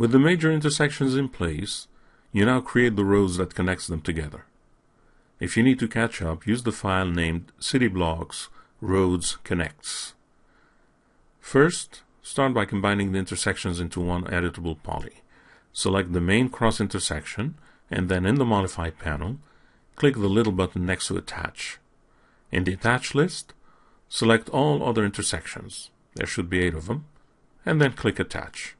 With the major intersections in place, you now create the roads that connects them together. If you need to catch up, use the file named cityblocks roads connects. First, start by combining the intersections into one editable poly. Select the main cross intersection and then in the Modify panel, click the little button next to Attach. In the Attach list, select all other intersections. There should be eight of them, and then click Attach.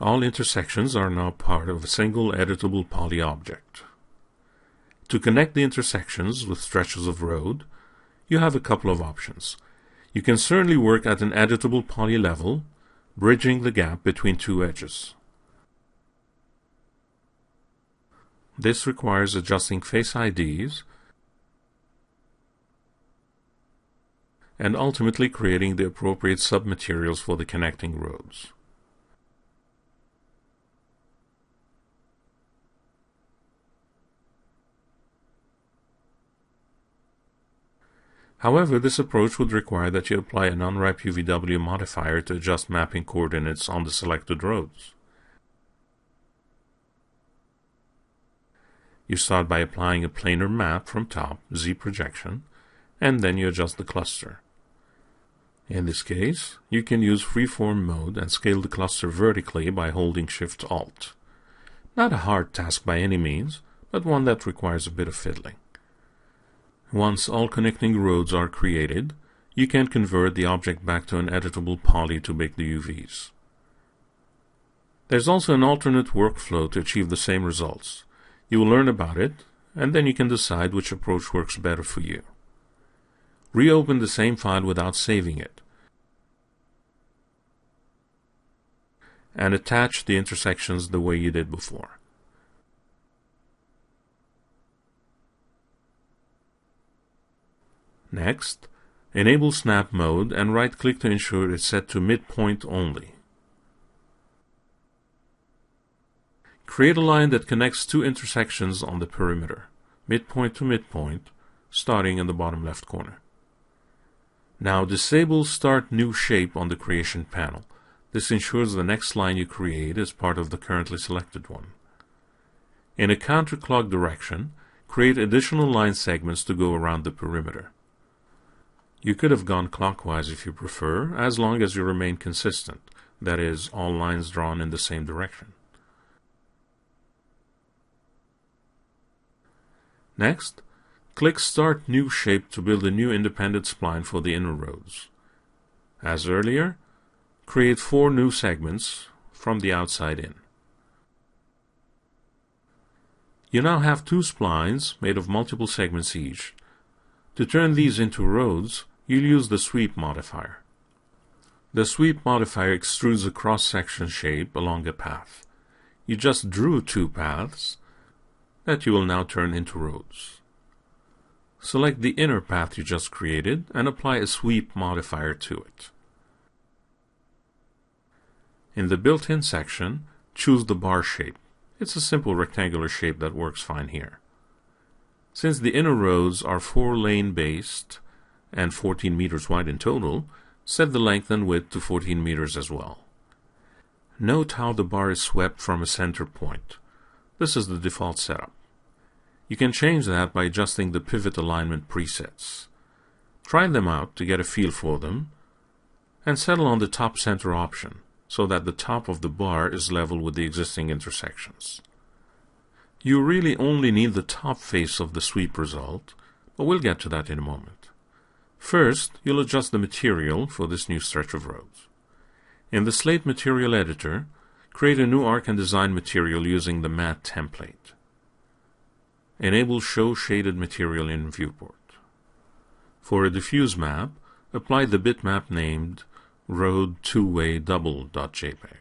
All intersections are now part of a single editable poly object. To connect the intersections with stretches of road, you have a couple of options. You can certainly work at an editable poly level, bridging the gap between two edges. This requires adjusting face IDs and ultimately creating the appropriate submaterials for the connecting roads. However, this approach would require that you apply a Unwrap UVW modifier to adjust mapping coordinates on the selected roads. You start by applying a planar map from top, Z projection, and then you adjust the cluster. In this case, you can use freeform mode and scale the cluster vertically by holding Shift-Alt. Not a hard task by any means, but one that requires a bit of fiddling. Once all connecting roads are created, you can convert the object back to an editable poly to make the UVs. There's also an alternate workflow to achieve the same results. You will learn about it, and then you can decide which approach works better for you. Reopen the same file without saving it, and attach the intersections the way you did before. Next, enable snap mode and right-click to ensure it's set to midpoint only. Create a line that connects two intersections on the perimeter, midpoint to midpoint, starting in the bottom left corner. Now disable Start New Shape on the Creation panel. This ensures the next line you create is part of the currently selected one. In a counterclock direction, create additional line segments to go around the perimeter. You could have gone clockwise if you prefer, as long as you remain consistent, that is, all lines drawn in the same direction. Next, click Start New Shape to build a new independent spline for the inner roads. As earlier, create four new segments from the outside in. You now have two splines made of multiple segments each. To turn these into roads, you'll use the sweep modifier. The sweep modifier extrudes a cross-section shape along a path. You just drew two paths that you will now turn into roads. Select the inner path you just created and apply a sweep modifier to it. In the built-in section, choose the bar shape. It's a simple rectangular shape that works fine here. Since the inner roads are four-lane based, and 14 meters wide in total, set the length and width to 14 meters as well. Note how the bar is swept from a center point. This is the default setup. You can change that by adjusting the pivot alignment presets. Try them out to get a feel for them, and settle on the top center option so that the top of the bar is level with the existing intersections. You really only need the top face of the sweep result, but we'll get to that in a moment. First, you'll adjust the material for this new stretch of roads. In the Slate Material Editor, create a new Arch and Design material using the matte template. Enable Show Shaded Material in Viewport. For a diffuse map, apply the bitmap named road two-way double.jpg.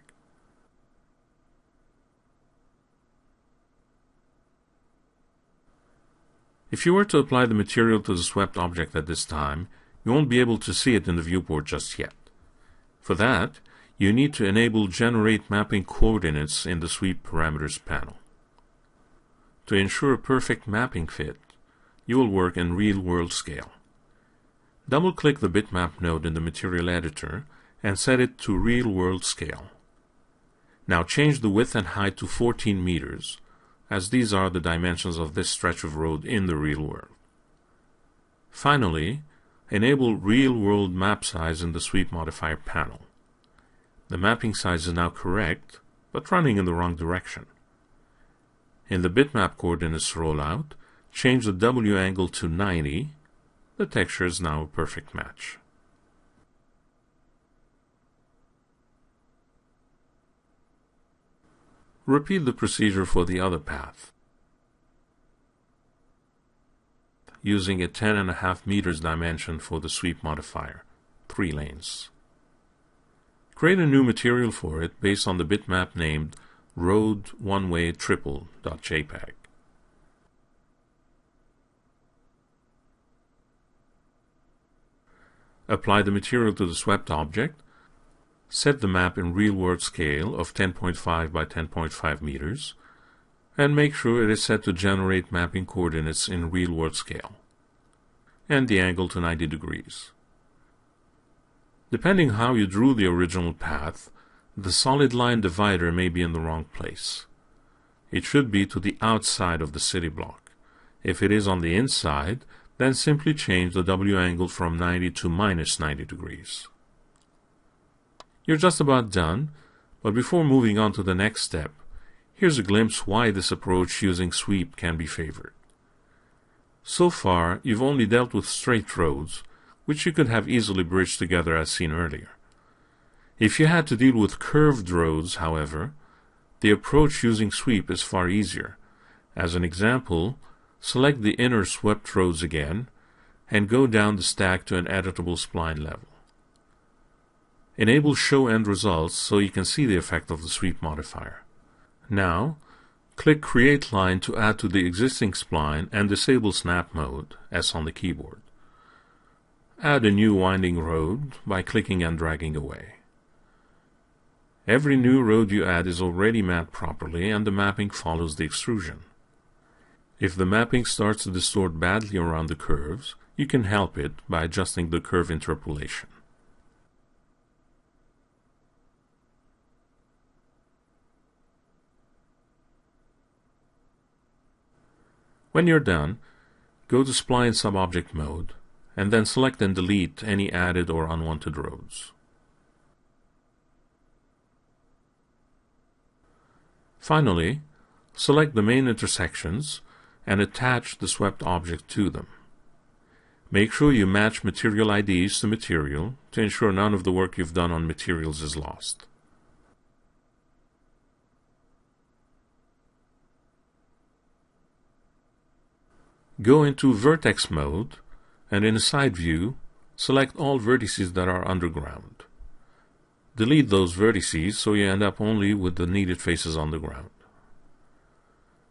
If you were to apply the material to the swept object at this time, you won't be able to see it in the viewport just yet. For that, you need to enable Generate Mapping Coordinates in the Sweep Parameters panel. To ensure a perfect mapping fit, you will work in real-world scale. Double-click the bitmap node in the Material Editor and set it to real-world scale. Now change the width and height to 14 meters, as these are the dimensions of this stretch of road in the real world. Finally, enable real-world map size in the sweep modifier panel. The mapping size is now correct, but running in the wrong direction. In the bitmap coordinates rollout, change the W angle to 90. The texture is now a perfect match. Repeat the procedure for the other path. Using a 10.5 meters dimension for the sweep modifier, 3 lanes. Create a new material for it based on the bitmap named road one way triple.jpg. Apply the material to the swept object Set the map in real-world scale of 10.5 by 10.5 meters, and make sure it is set to generate mapping coordinates in real-world scale, and the angle to 90 degrees. Depending how you drew the original path, the solid line divider may be in the wrong place. It should be to the outside of the city block. If it is on the inside, then simply change the W angle from 90 to minus 90 degrees. You're just about done, but before moving on to the next step, here's a glimpse why this approach using sweep can be favored. So far, you've only dealt with straight roads, which you could have easily bridged together as seen earlier. If you had to deal with curved roads, however, the approach using sweep is far easier. As an example, select the inner swept roads again, and go down the stack to an editable spline level. Enable Show End Results so you can see the effect of the sweep modifier. Now, click Create Line to add to the existing spline and disable Snap Mode, S on the keyboard. Add a new winding road by clicking and dragging away. Every new road you add is already mapped properly and the mapping follows the extrusion. If the mapping starts to distort badly around the curves, you can help it by adjusting the curve interpolation. When you're done, go to Spline Subobject mode, and then select and delete any added or unwanted roads. Finally, select the main intersections and attach the swept object to them. Make sure you match material IDs to material to ensure none of the work you've done on materials is lost. Go into vertex mode and in side view, select all vertices that are underground. Delete those vertices so you end up only with the needed faces on the ground.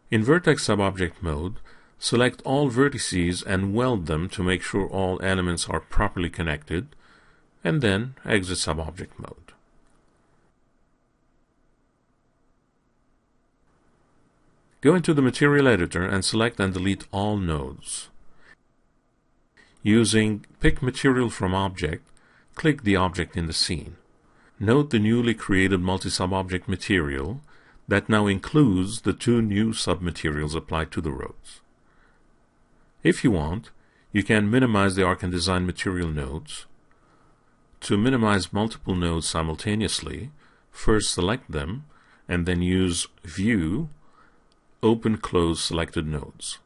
In vertex subobject mode, select all vertices and weld them to make sure all elements are properly connected, and then exit subobject mode. Go into the Material Editor and select and delete all nodes. Using Pick Material from Object, click the object in the scene. Note the newly created multi-sub-object material that now includes the two new submaterials applied to the roads. If you want, you can minimize the Arch and Design material nodes. To minimize multiple nodes simultaneously, first select them and then use View open close selected nodes.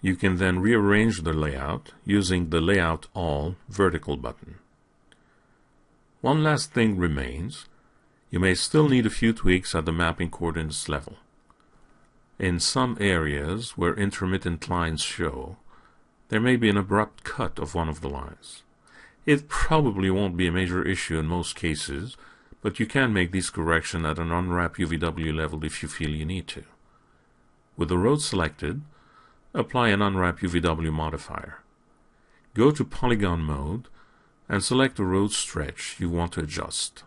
You can then rearrange the layout using the Layout All vertical button. One last thing remains. You may still need a few tweaks at the mapping coordinates level. In some areas where intermittent lines show, there may be an abrupt cut of one of the lines. It probably won't be a major issue in most cases, but you can make these corrections at an unwrap UVW level if you feel you need to. With the road selected, apply an Unwrap UVW modifier. Go to Polygon mode and select the road stretch you want to adjust.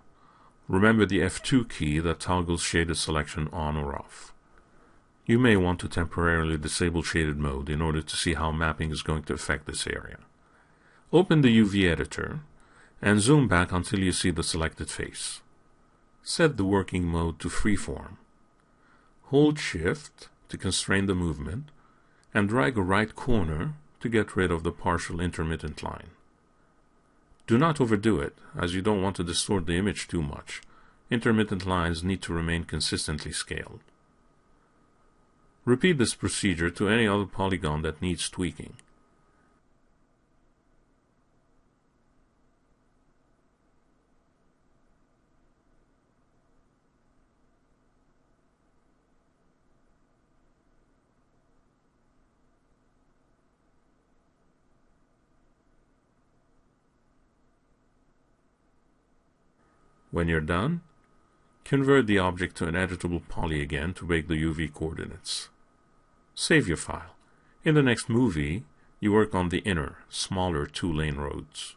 Remember the F2 key that toggles shaded selection on or off. You may want to temporarily disable shaded mode in order to see how mapping is going to affect this area. Open the UV editor and zoom back until you see the selected face. set the working mode to freeform. Hold Shift to constrain the movement, and drag a right corner to get rid of the partial intermittent line. Do not overdo it, as you don't want to distort the image too much. Intermittent lines need to remain consistently scaled. Repeat this procedure to any other polygon that needs tweaking. When you're done, convert the object to an editable poly again to make the UV coordinates. Save your file. In the next movie, you work on the inner, smaller two-lane roads.